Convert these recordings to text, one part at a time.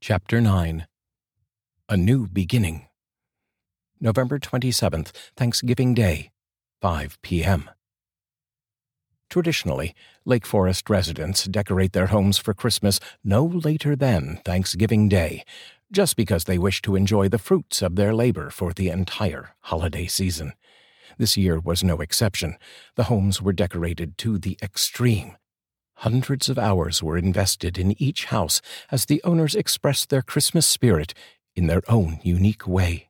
Chapter 9 A New Beginning. November 27th, Thanksgiving Day, 5 p.m. Traditionally, Lake Forest residents decorate their homes for Christmas no later than Thanksgiving Day, just because they wish to enjoy the fruits of their labor for the entire holiday season. This year was no exception. The homes were decorated to the extreme. Hundreds of hours were invested in each house as the owners expressed their Christmas spirit in their own unique way.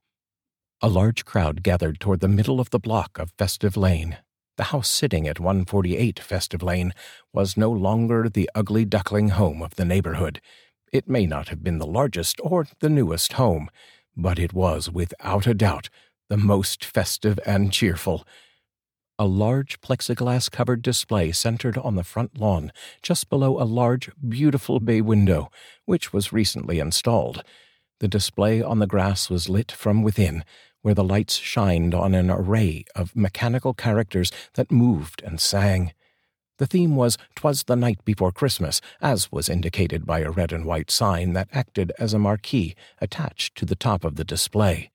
A large crowd gathered toward the middle of the block of Festive Lane. The house sitting at 148 Festive Lane was no longer the ugly duckling home of the neighborhood. It may not have been the largest or the newest home, but it was without a doubt the most festive and cheerful. A large plexiglass covered display centered on the front lawn, just below a large, beautiful bay window, which was recently installed. The display on the grass was lit from within, where the lights shined on an array of mechanical characters that moved and sang. The theme was "'Twas the Night Before Christmas, as was indicated by a red and white sign that acted as a marquee attached to the top of the display.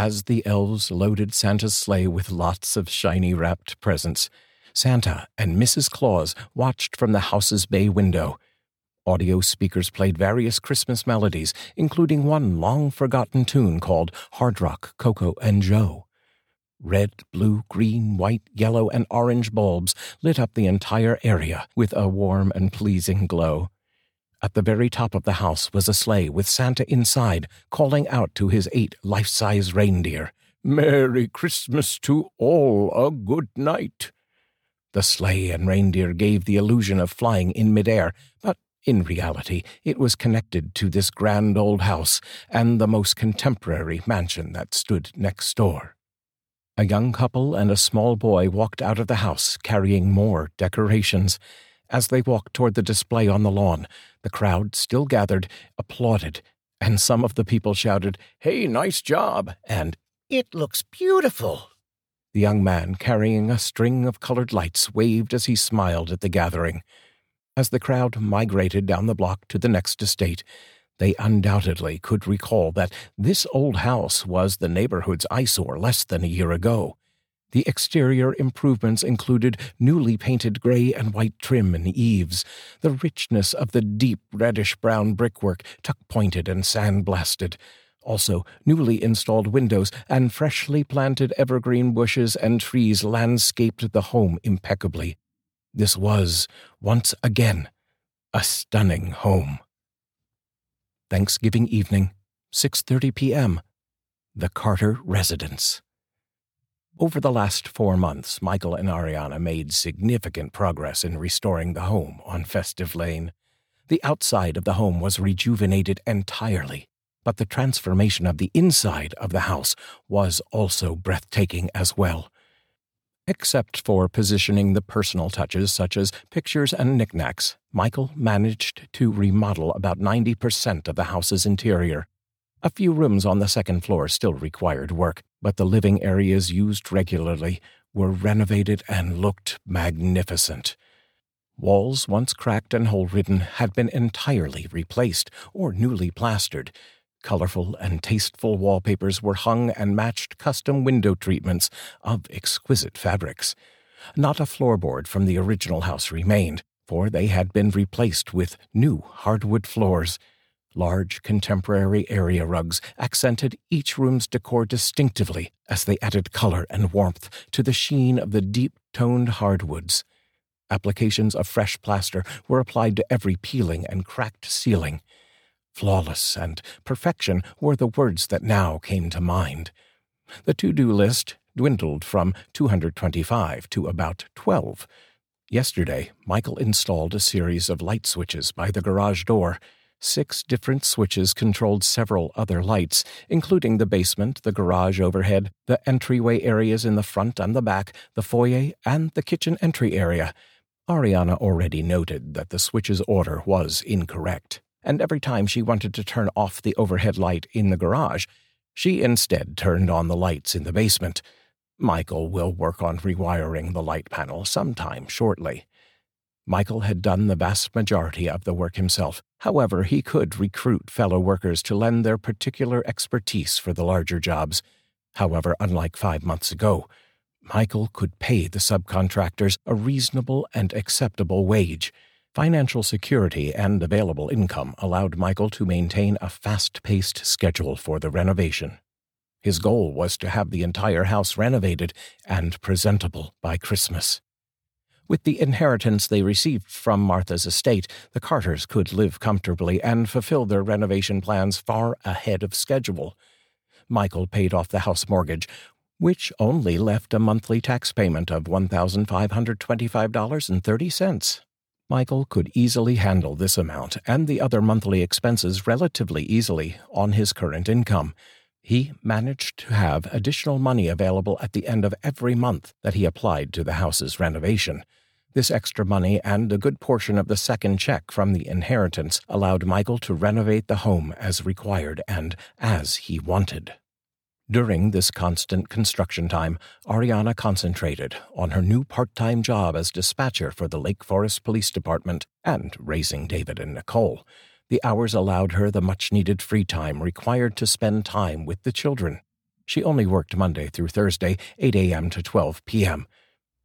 As the elves loaded Santa's sleigh with lots of shiny wrapped presents, Santa and Mrs. Claus watched from the house's bay window. Audio speakers played various Christmas melodies, including one long forgotten tune called Hardrock, Coco, and Joe. Red, blue, green, white, yellow, and orange bulbs lit up the entire area with a warm and pleasing glow. At the very top of the house was a sleigh with Santa inside, calling out to his eight life size reindeer, Merry Christmas to all, a good night. The sleigh and reindeer gave the illusion of flying in midair, but in reality it was connected to this grand old house and the most contemporary mansion that stood next door. A young couple and a small boy walked out of the house carrying more decorations. As they walked toward the display on the lawn, the crowd, still gathered, applauded, and some of the people shouted, Hey, nice job! and It looks beautiful! The young man, carrying a string of colored lights, waved as he smiled at the gathering. As the crowd migrated down the block to the next estate, they undoubtedly could recall that this old house was the neighborhood's eyesore less than a year ago. The exterior improvements included newly painted gray and white trim and eaves, the richness of the deep reddish brown brickwork tuck pointed and sandblasted, also newly installed windows and freshly planted evergreen bushes and trees landscaped the home impeccably. This was, once again, a stunning home. Thanksgiving evening, 6:30 p.m. The Carter residence. Over the last four months, Michael and Ariana made significant progress in restoring the home on Festive Lane. The outside of the home was rejuvenated entirely, but the transformation of the inside of the house was also breathtaking as well. Except for positioning the personal touches such as pictures and knickknacks, Michael managed to remodel about 90% of the house's interior. A few rooms on the second floor still required work, but the living areas used regularly were renovated and looked magnificent. Walls, once cracked and hole ridden, had been entirely replaced or newly plastered. Colorful and tasteful wallpapers were hung and matched custom window treatments of exquisite fabrics. Not a floorboard from the original house remained, for they had been replaced with new hardwood floors. Large contemporary area rugs accented each room's decor distinctively as they added color and warmth to the sheen of the deep toned hardwoods. Applications of fresh plaster were applied to every peeling and cracked ceiling. Flawless and perfection were the words that now came to mind. The to do list dwindled from 225 to about 12. Yesterday, Michael installed a series of light switches by the garage door Six different switches controlled several other lights, including the basement, the garage overhead, the entryway areas in the front and the back, the foyer, and the kitchen entry area. Ariana already noted that the switch's order was incorrect, and every time she wanted to turn off the overhead light in the garage, she instead turned on the lights in the basement. Michael will work on rewiring the light panel sometime shortly. Michael had done the vast majority of the work himself. However, he could recruit fellow workers to lend their particular expertise for the larger jobs. However, unlike five months ago, Michael could pay the subcontractors a reasonable and acceptable wage. Financial security and available income allowed Michael to maintain a fast paced schedule for the renovation. His goal was to have the entire house renovated and presentable by Christmas. With the inheritance they received from Martha's estate, the Carters could live comfortably and fulfill their renovation plans far ahead of schedule. Michael paid off the house mortgage, which only left a monthly tax payment of $1,525.30. Michael could easily handle this amount and the other monthly expenses relatively easily on his current income. He managed to have additional money available at the end of every month that he applied to the house's renovation. This extra money and a good portion of the second check from the inheritance allowed Michael to renovate the home as required and as he wanted. During this constant construction time, Ariana concentrated on her new part time job as dispatcher for the Lake Forest Police Department and raising David and Nicole. The hours allowed her the much needed free time required to spend time with the children. She only worked Monday through Thursday, 8 a.m. to 12 p.m.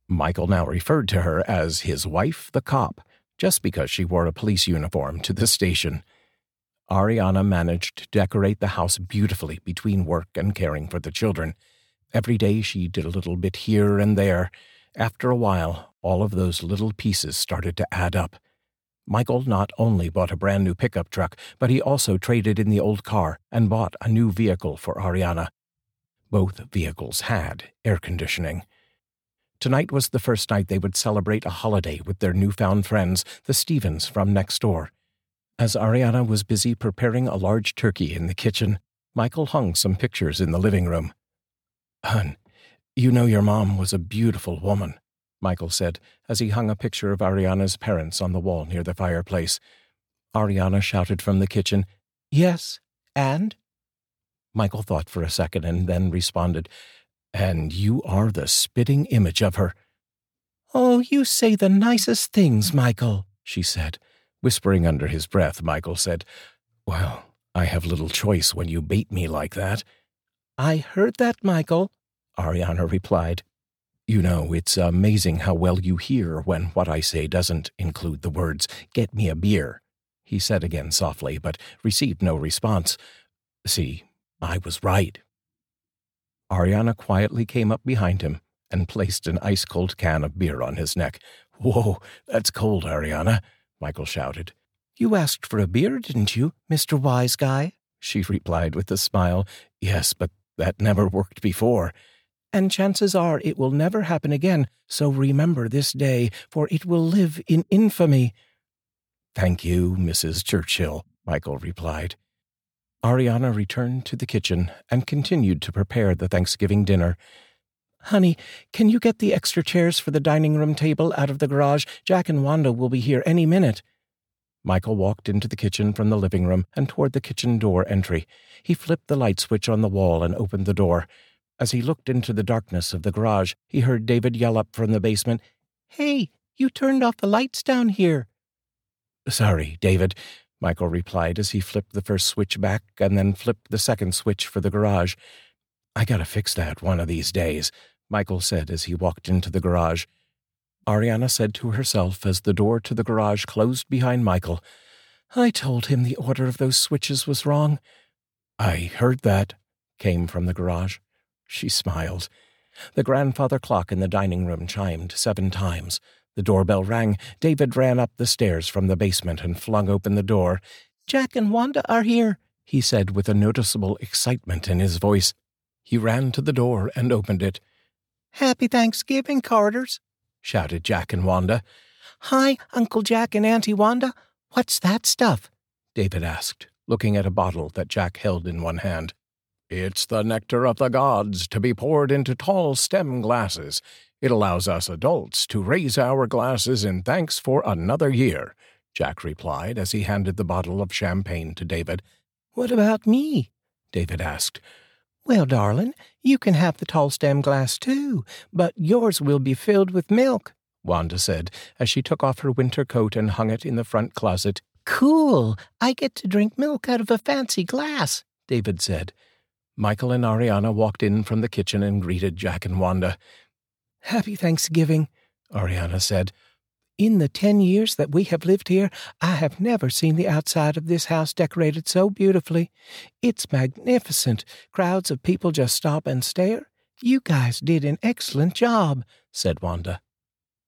Michael now referred to her as his wife, the cop, just because she wore a police uniform to the station. Ariana managed to decorate the house beautifully between work and caring for the children. Every day she did a little bit here and there. After a while, all of those little pieces started to add up. Michael not only bought a brand new pickup truck, but he also traded in the old car and bought a new vehicle for Ariana. Both vehicles had air conditioning. Tonight was the first night they would celebrate a holiday with their newfound friends, the Stevens from next door. As Ariana was busy preparing a large turkey in the kitchen, Michael hung some pictures in the living room. Hun, you know your mom was a beautiful woman, Michael said as he hung a picture of Ariana's parents on the wall near the fireplace. Ariana shouted from the kitchen, Yes, and? Michael thought for a second and then responded, And you are the spitting image of her. Oh, you say the nicest things, Michael, she said. Whispering under his breath, Michael said, Well, I have little choice when you bait me like that. I heard that, Michael, Ariana replied. You know, it's amazing how well you hear when what I say doesn't include the words, get me a beer, he said again softly, but received no response. See, I was right. Ariana quietly came up behind him and placed an ice cold can of beer on his neck. Whoa, that's cold, Ariana. Michael shouted. You asked for a beer, didn't you, Mr. Wise Guy? She replied with a smile. Yes, but that never worked before. And chances are it will never happen again, so remember this day, for it will live in infamy. Thank you, Mrs. Churchill, Michael replied. Ariana returned to the kitchen and continued to prepare the Thanksgiving dinner. Honey, can you get the extra chairs for the dining room table out of the garage? Jack and Wanda will be here any minute. Michael walked into the kitchen from the living room and toward the kitchen door entry. He flipped the light switch on the wall and opened the door. As he looked into the darkness of the garage, he heard David yell up from the basement, Hey, you turned off the lights down here. Sorry, David, Michael replied as he flipped the first switch back and then flipped the second switch for the garage. I gotta fix that one of these days. Michael said as he walked into the garage. Ariana said to herself as the door to the garage closed behind Michael, I told him the order of those switches was wrong. I heard that, came from the garage. She smiled. The grandfather clock in the dining room chimed seven times. The doorbell rang. David ran up the stairs from the basement and flung open the door. Jack and Wanda are here, he said with a noticeable excitement in his voice. He ran to the door and opened it. Happy Thanksgiving, Carters, shouted Jack and Wanda. Hi, Uncle Jack and Auntie Wanda. What's that stuff? David asked, looking at a bottle that Jack held in one hand. It's the nectar of the gods to be poured into tall stem glasses. It allows us adults to raise our glasses in thanks for another year, Jack replied as he handed the bottle of champagne to David. What about me? David asked. Well, darling, you can have the tall stem glass too, but yours will be filled with milk, Wanda said as she took off her winter coat and hung it in the front closet. Cool. I get to drink milk out of a fancy glass, David said. Michael and Ariana walked in from the kitchen and greeted Jack and Wanda. Happy Thanksgiving, Ariana said. In the ten years that we have lived here, I have never seen the outside of this house decorated so beautifully. It's magnificent. Crowds of people just stop and stare. You guys did an excellent job, said Wanda.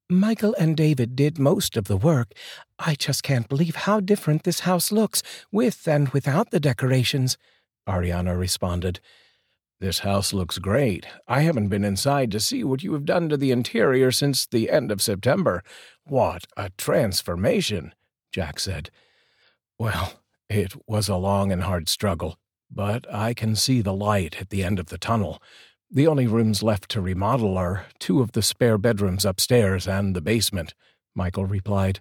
Michael and David did most of the work. I just can't believe how different this house looks, with and without the decorations, Ariana responded. This house looks great. I haven't been inside to see what you have done to the interior since the end of September. What a transformation, Jack said. Well, it was a long and hard struggle, but I can see the light at the end of the tunnel. The only rooms left to remodel are two of the spare bedrooms upstairs and the basement, Michael replied.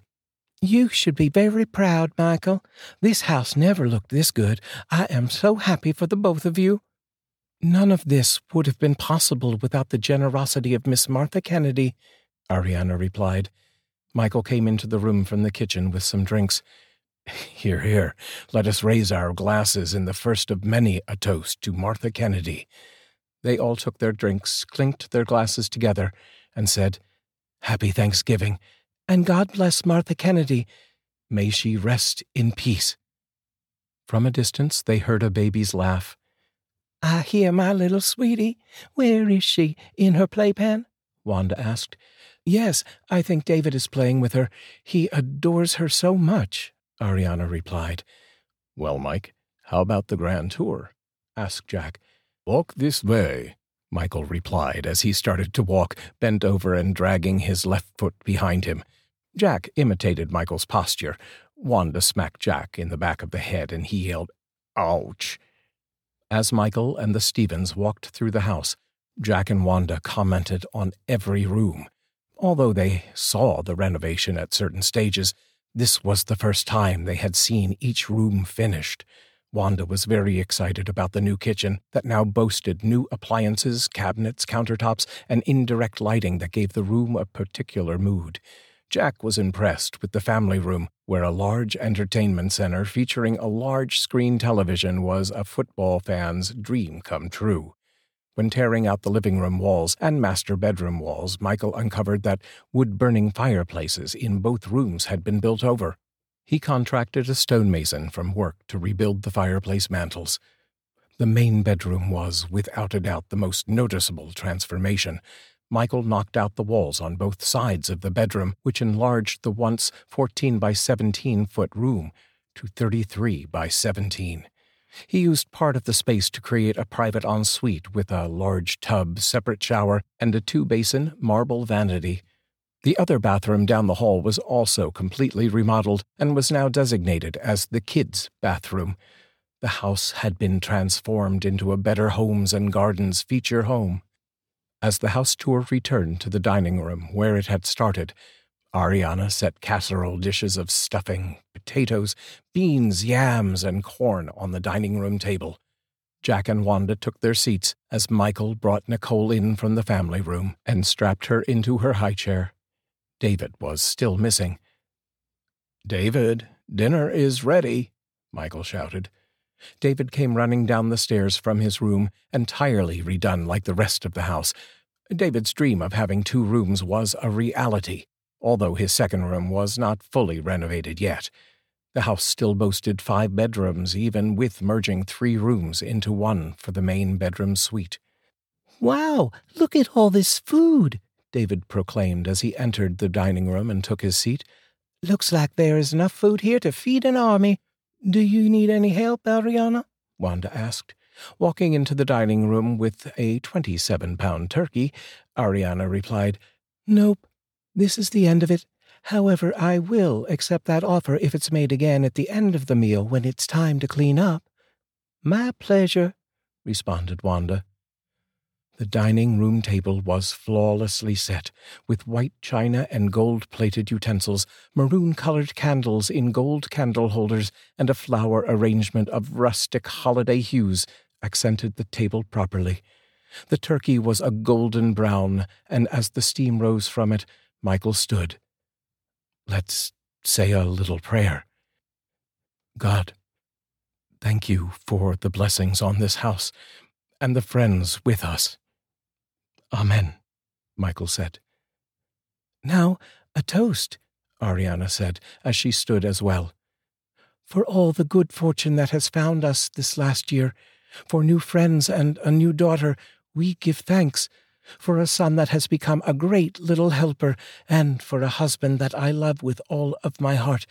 You should be very proud, Michael. This house never looked this good. I am so happy for the both of you. None of this would have been possible without the generosity of Miss Martha Kennedy, Ariana replied. Michael came into the room from the kitchen with some drinks. Here, here, let us raise our glasses in the first of many a toast to Martha Kennedy. They all took their drinks, clinked their glasses together, and said, Happy Thanksgiving, and God bless Martha Kennedy. May she rest in peace. From a distance, they heard a baby's laugh. I hear my little sweetie. Where is she? In her playpen? Wanda asked. Yes, I think David is playing with her. He adores her so much, Ariana replied. Well, Mike, how about the grand tour? asked Jack. Walk this way, Michael replied as he started to walk, bent over and dragging his left foot behind him. Jack imitated Michael's posture. Wanda smacked Jack in the back of the head, and he yelled, Ouch! As Michael and the Stevens walked through the house, Jack and Wanda commented on every room. Although they saw the renovation at certain stages, this was the first time they had seen each room finished. Wanda was very excited about the new kitchen that now boasted new appliances, cabinets, countertops, and indirect lighting that gave the room a particular mood. Jack was impressed with the family room, where a large entertainment center featuring a large screen television was a football fan's dream come true. When tearing out the living room walls and master bedroom walls, Michael uncovered that wood burning fireplaces in both rooms had been built over. He contracted a stonemason from work to rebuild the fireplace mantels. The main bedroom was, without a doubt, the most noticeable transformation. Michael knocked out the walls on both sides of the bedroom, which enlarged the once 14 by 17 foot room to 33 by 17. He used part of the space to create a private ensuite with a large tub, separate shower, and a two basin marble vanity. The other bathroom down the hall was also completely remodeled and was now designated as the kids' bathroom. The house had been transformed into a Better Homes and Gardens feature home. As the house tour returned to the dining room where it had started, Ariana set casserole dishes of stuffing, potatoes, beans, yams, and corn on the dining room table. Jack and Wanda took their seats as Michael brought Nicole in from the family room and strapped her into her high chair. David was still missing. David, dinner is ready, Michael shouted. David came running down the stairs from his room, entirely redone like the rest of the house. David's dream of having two rooms was a reality, although his second room was not fully renovated yet. The house still boasted five bedrooms, even with merging three rooms into one for the main bedroom suite. Wow, look at all this food, David proclaimed as he entered the dining room and took his seat. Looks like there is enough food here to feed an army. Do you need any help, Ariana? Wanda asked. Walking into the dining room with a twenty seven pound turkey, Ariana replied, Nope, this is the end of it. However, I will accept that offer if it's made again at the end of the meal when it's time to clean up. My pleasure, responded Wanda. The dining room table was flawlessly set, with white china and gold plated utensils, maroon colored candles in gold candle holders, and a flower arrangement of rustic holiday hues accented the table properly. The turkey was a golden brown, and as the steam rose from it, Michael stood. Let's say a little prayer. God, thank you for the blessings on this house and the friends with us. Amen, Michael said. Now, a toast, Ariana said, as she stood as well. For all the good fortune that has found us this last year, for new friends and a new daughter, we give thanks. For a son that has become a great little helper, and for a husband that I love with all of my heart,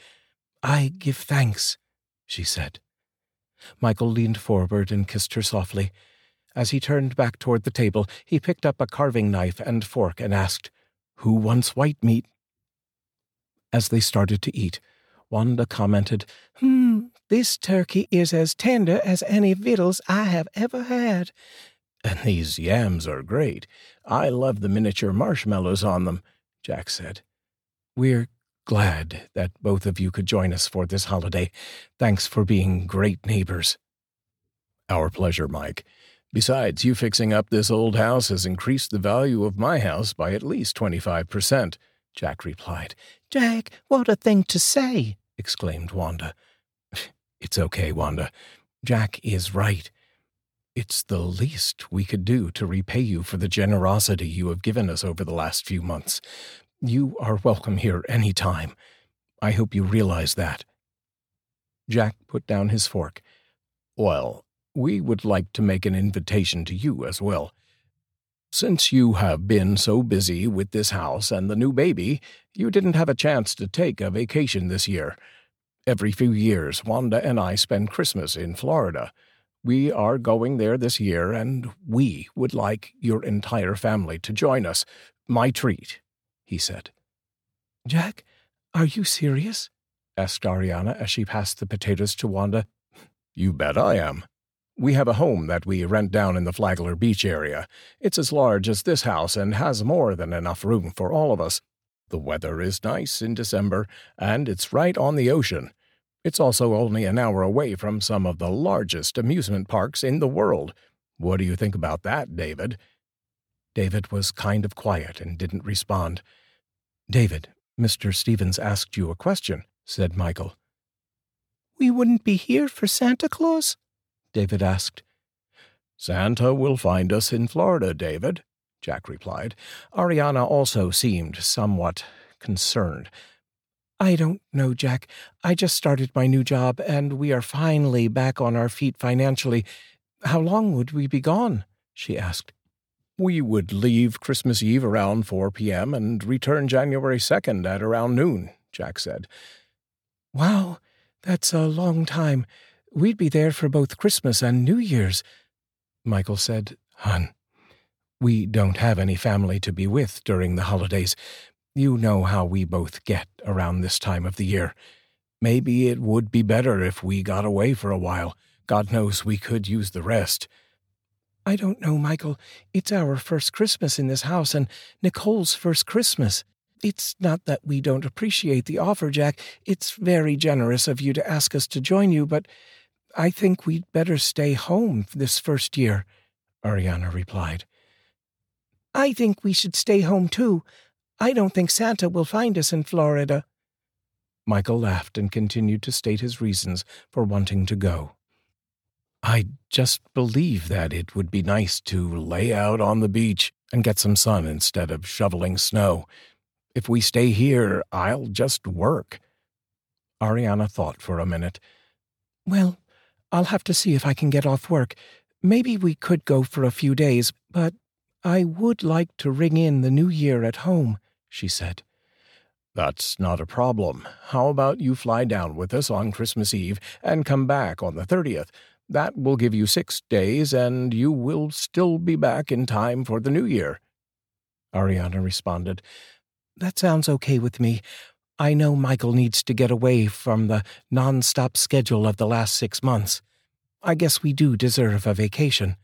I give thanks, she said. Michael leaned forward and kissed her softly. As he turned back toward the table, he picked up a carving knife and fork and asked, Who wants white meat? As they started to eat, Wanda commented, Hmm, this turkey is as tender as any victuals I have ever had. And these yams are great. I love the miniature marshmallows on them, Jack said. We're glad that both of you could join us for this holiday. Thanks for being great neighbors. Our pleasure, Mike. Besides, you fixing up this old house has increased the value of my house by at least 25%, Jack replied. Jack, what a thing to say, exclaimed Wanda. It's okay, Wanda. Jack is right. It's the least we could do to repay you for the generosity you have given us over the last few months. You are welcome here any time. I hope you realize that. Jack put down his fork. Well, we would like to make an invitation to you as well. Since you have been so busy with this house and the new baby, you didn't have a chance to take a vacation this year. Every few years, Wanda and I spend Christmas in Florida. We are going there this year, and we would like your entire family to join us. My treat, he said. Jack, are you serious? asked Ariana as she passed the potatoes to Wanda. You bet I am. We have a home that we rent down in the Flagler Beach area. It's as large as this house and has more than enough room for all of us. The weather is nice in December, and it's right on the ocean. It's also only an hour away from some of the largest amusement parks in the world. What do you think about that, David? David was kind of quiet and didn't respond. David, Mr. Stevens asked you a question, said Michael. We wouldn't be here for Santa Claus? David asked. Santa will find us in Florida, David, Jack replied. Ariana also seemed somewhat concerned. I don't know, Jack. I just started my new job, and we are finally back on our feet financially. How long would we be gone? she asked. We would leave Christmas Eve around 4 p.m. and return January 2nd at around noon, Jack said. Wow, that's a long time. We'd be there for both Christmas and New Year's. Michael said, Hun, we don't have any family to be with during the holidays. You know how we both get around this time of the year. Maybe it would be better if we got away for a while. God knows we could use the rest. I don't know, Michael. It's our first Christmas in this house and Nicole's first Christmas. It's not that we don't appreciate the offer, Jack. It's very generous of you to ask us to join you, but I think we'd better stay home this first year, Ariana replied. I think we should stay home too. I don't think Santa will find us in Florida. Michael laughed and continued to state his reasons for wanting to go. I just believe that it would be nice to lay out on the beach and get some sun instead of shoveling snow. If we stay here, I'll just work. Ariana thought for a minute. Well, I'll have to see if I can get off work. Maybe we could go for a few days, but I would like to ring in the new year at home, she said. That's not a problem. How about you fly down with us on Christmas Eve and come back on the 30th? That will give you six days, and you will still be back in time for the new year. Ariana responded, that sounds okay with me. I know Michael needs to get away from the non-stop schedule of the last six months. I guess we do deserve a vacation.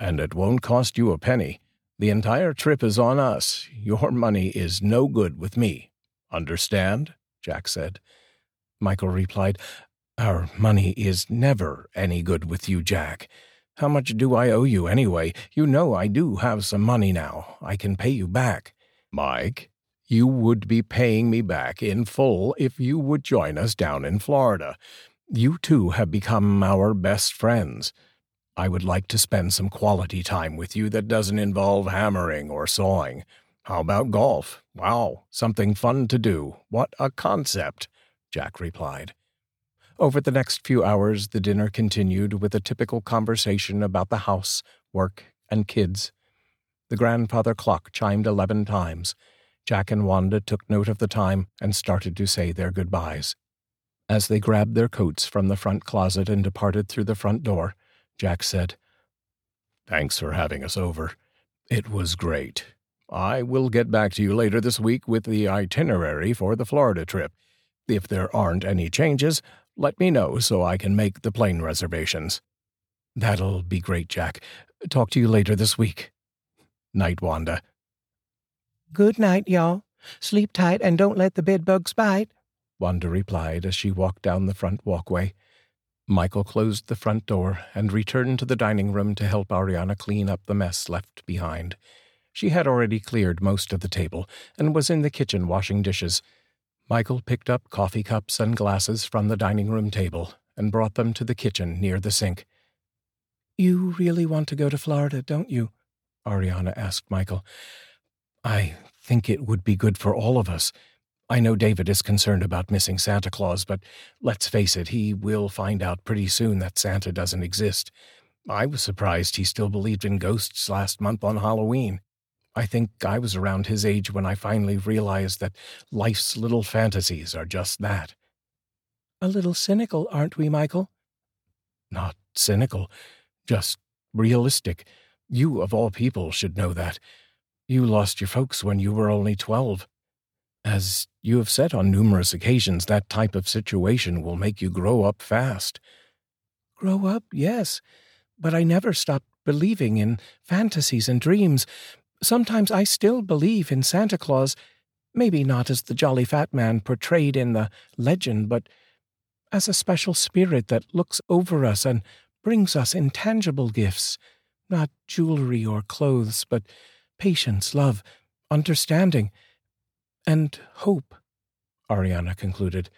And it won't cost you a penny. The entire trip is on us. Your money is no good with me. Understand? Jack said. Michael replied, Our money is never any good with you, Jack. How much do I owe you anyway? You know I do have some money now. I can pay you back. Mike, You would be paying me back in full if you would join us down in Florida. You two have become our best friends. I would like to spend some quality time with you that doesn't involve hammering or sawing. How about golf? Wow, something fun to do. What a concept, Jack replied. Over the next few hours, the dinner continued with a typical conversation about the house, work, and kids. The grandfather clock chimed eleven times. Jack and Wanda took note of the time and started to say their goodbyes. As they grabbed their coats from the front closet and departed through the front door, Jack said, Thanks for having us over. It was great. I will get back to you later this week with the itinerary for the Florida trip. If there aren't any changes, let me know so I can make the plane reservations. That'll be great, Jack. Talk to you later this week. Night, Wanda. Good night, y'all. Sleep tight and don't let the bedbugs bite, Wanda replied as she walked down the front walkway. Michael closed the front door and returned to the dining room to help Ariana clean up the mess left behind. She had already cleared most of the table and was in the kitchen washing dishes. Michael picked up coffee cups and glasses from the dining room table and brought them to the kitchen near the sink. You really want to go to Florida, don't you? Ariana asked Michael. I think it would be good for all of us. I know David is concerned about missing Santa Claus, but let's face it, he will find out pretty soon that Santa doesn't exist. I was surprised he still believed in ghosts last month on Halloween. I think I was around his age when I finally realized that life's little fantasies are just that. A little cynical, aren't we, Michael? Not cynical, just realistic. You, of all people, should know that. You lost your folks when you were only twelve. As you have said on numerous occasions, that type of situation will make you grow up fast. Grow up, yes, but I never stopped believing in fantasies and dreams. Sometimes I still believe in Santa Claus, maybe not as the jolly fat man portrayed in the legend, but as a special spirit that looks over us and brings us intangible gifts, not jewelry or clothes, but patience, love, understanding, and hope, Ariana concluded.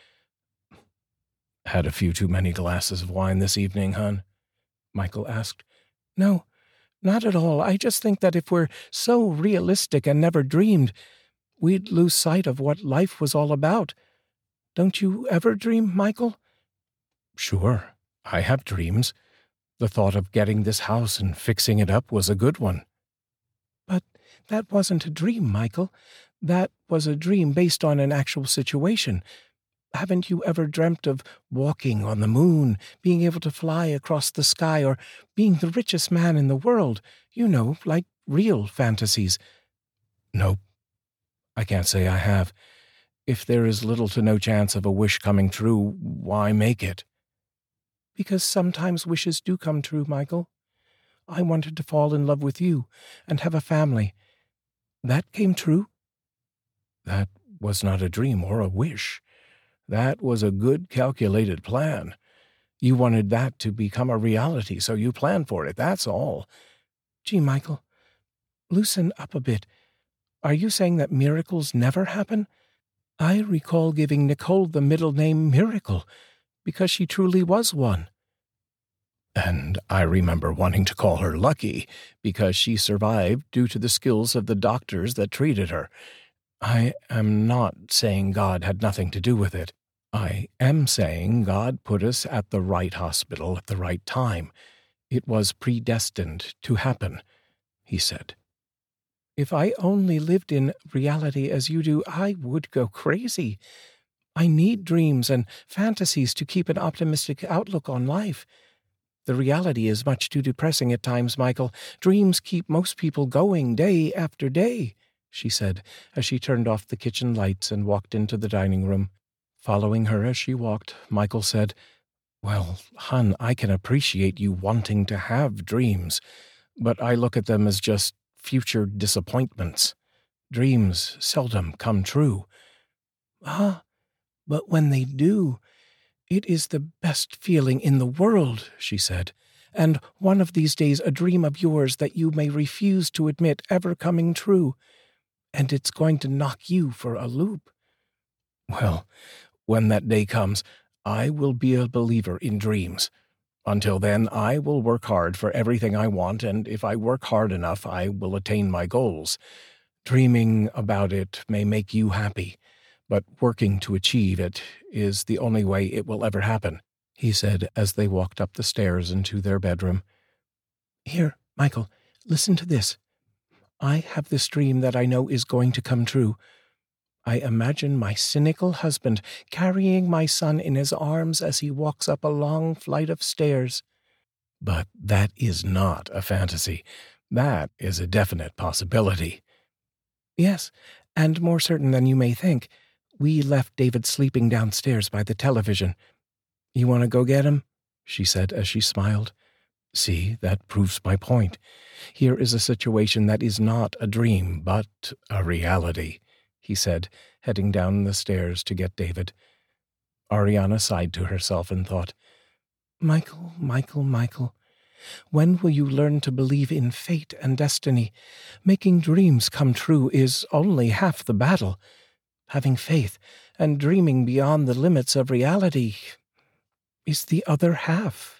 Had a few too many glasses of wine this evening, hon? Michael asked. No, not at all. I just think that if we're so realistic and never dreamed, we'd lose sight of what life was all about. Don't you ever dream, Michael? Sure, I have dreams. The thought of getting this house and fixing it up was a good one. That wasn't a dream, Michael. That was a dream based on an actual situation. Haven't you ever dreamt of walking on the moon, being able to fly across the sky, or being the richest man in the world? You know, like real fantasies. Nope. I can't say I have. If there is little to no chance of a wish coming true, why make it? Because sometimes wishes do come true, Michael. I wanted to fall in love with you and have a family. That came true. That was not a dream or a wish. That was a good calculated plan. You wanted that to become a reality, so you planned for it, that's all. Gee, Michael, loosen up a bit. Are you saying that miracles never happen? I recall giving Nicole the middle name Miracle, because she truly was one. And I remember wanting to call her Lucky, because she survived due to the skills of the doctors that treated her. I am not saying God had nothing to do with it. I am saying God put us at the right hospital at the right time. It was predestined to happen, he said. If I only lived in reality as you do, I would go crazy. I need dreams and fantasies to keep an optimistic outlook on life. The reality is much too depressing at times, Michael. Dreams keep most people going day after day she said as she turned off the kitchen lights and walked into the dining room. Following her as she walked, Michael said, Well, Hun, I can appreciate you wanting to have dreams, but I look at them as just future disappointments. Dreams seldom come true. Ah, but when they do, it is the best feeling in the world, she said, and one of these days a dream of yours that you may refuse to admit ever coming true and it's going to knock you for a loop. Well, when that day comes, I will be a believer in dreams. Until then, I will work hard for everything I want, and if I work hard enough, I will attain my goals. Dreaming about it may make you happy, but working to achieve it is the only way it will ever happen, he said as they walked up the stairs into their bedroom. Here, Michael, listen to this. I have this dream that I know is going to come true. I imagine my cynical husband carrying my son in his arms as he walks up a long flight of stairs. But that is not a fantasy. That is a definite possibility. Yes, and more certain than you may think. We left David sleeping downstairs by the television. You want to go get him? she said as she smiled. See, that proves my point. Here is a situation that is not a dream, but a reality he said, heading down the stairs to get David. Ariana sighed to herself and thought, Michael, Michael, Michael, when will you learn to believe in fate and destiny? Making dreams come true is only half the battle. Having faith and dreaming beyond the limits of reality is the other half.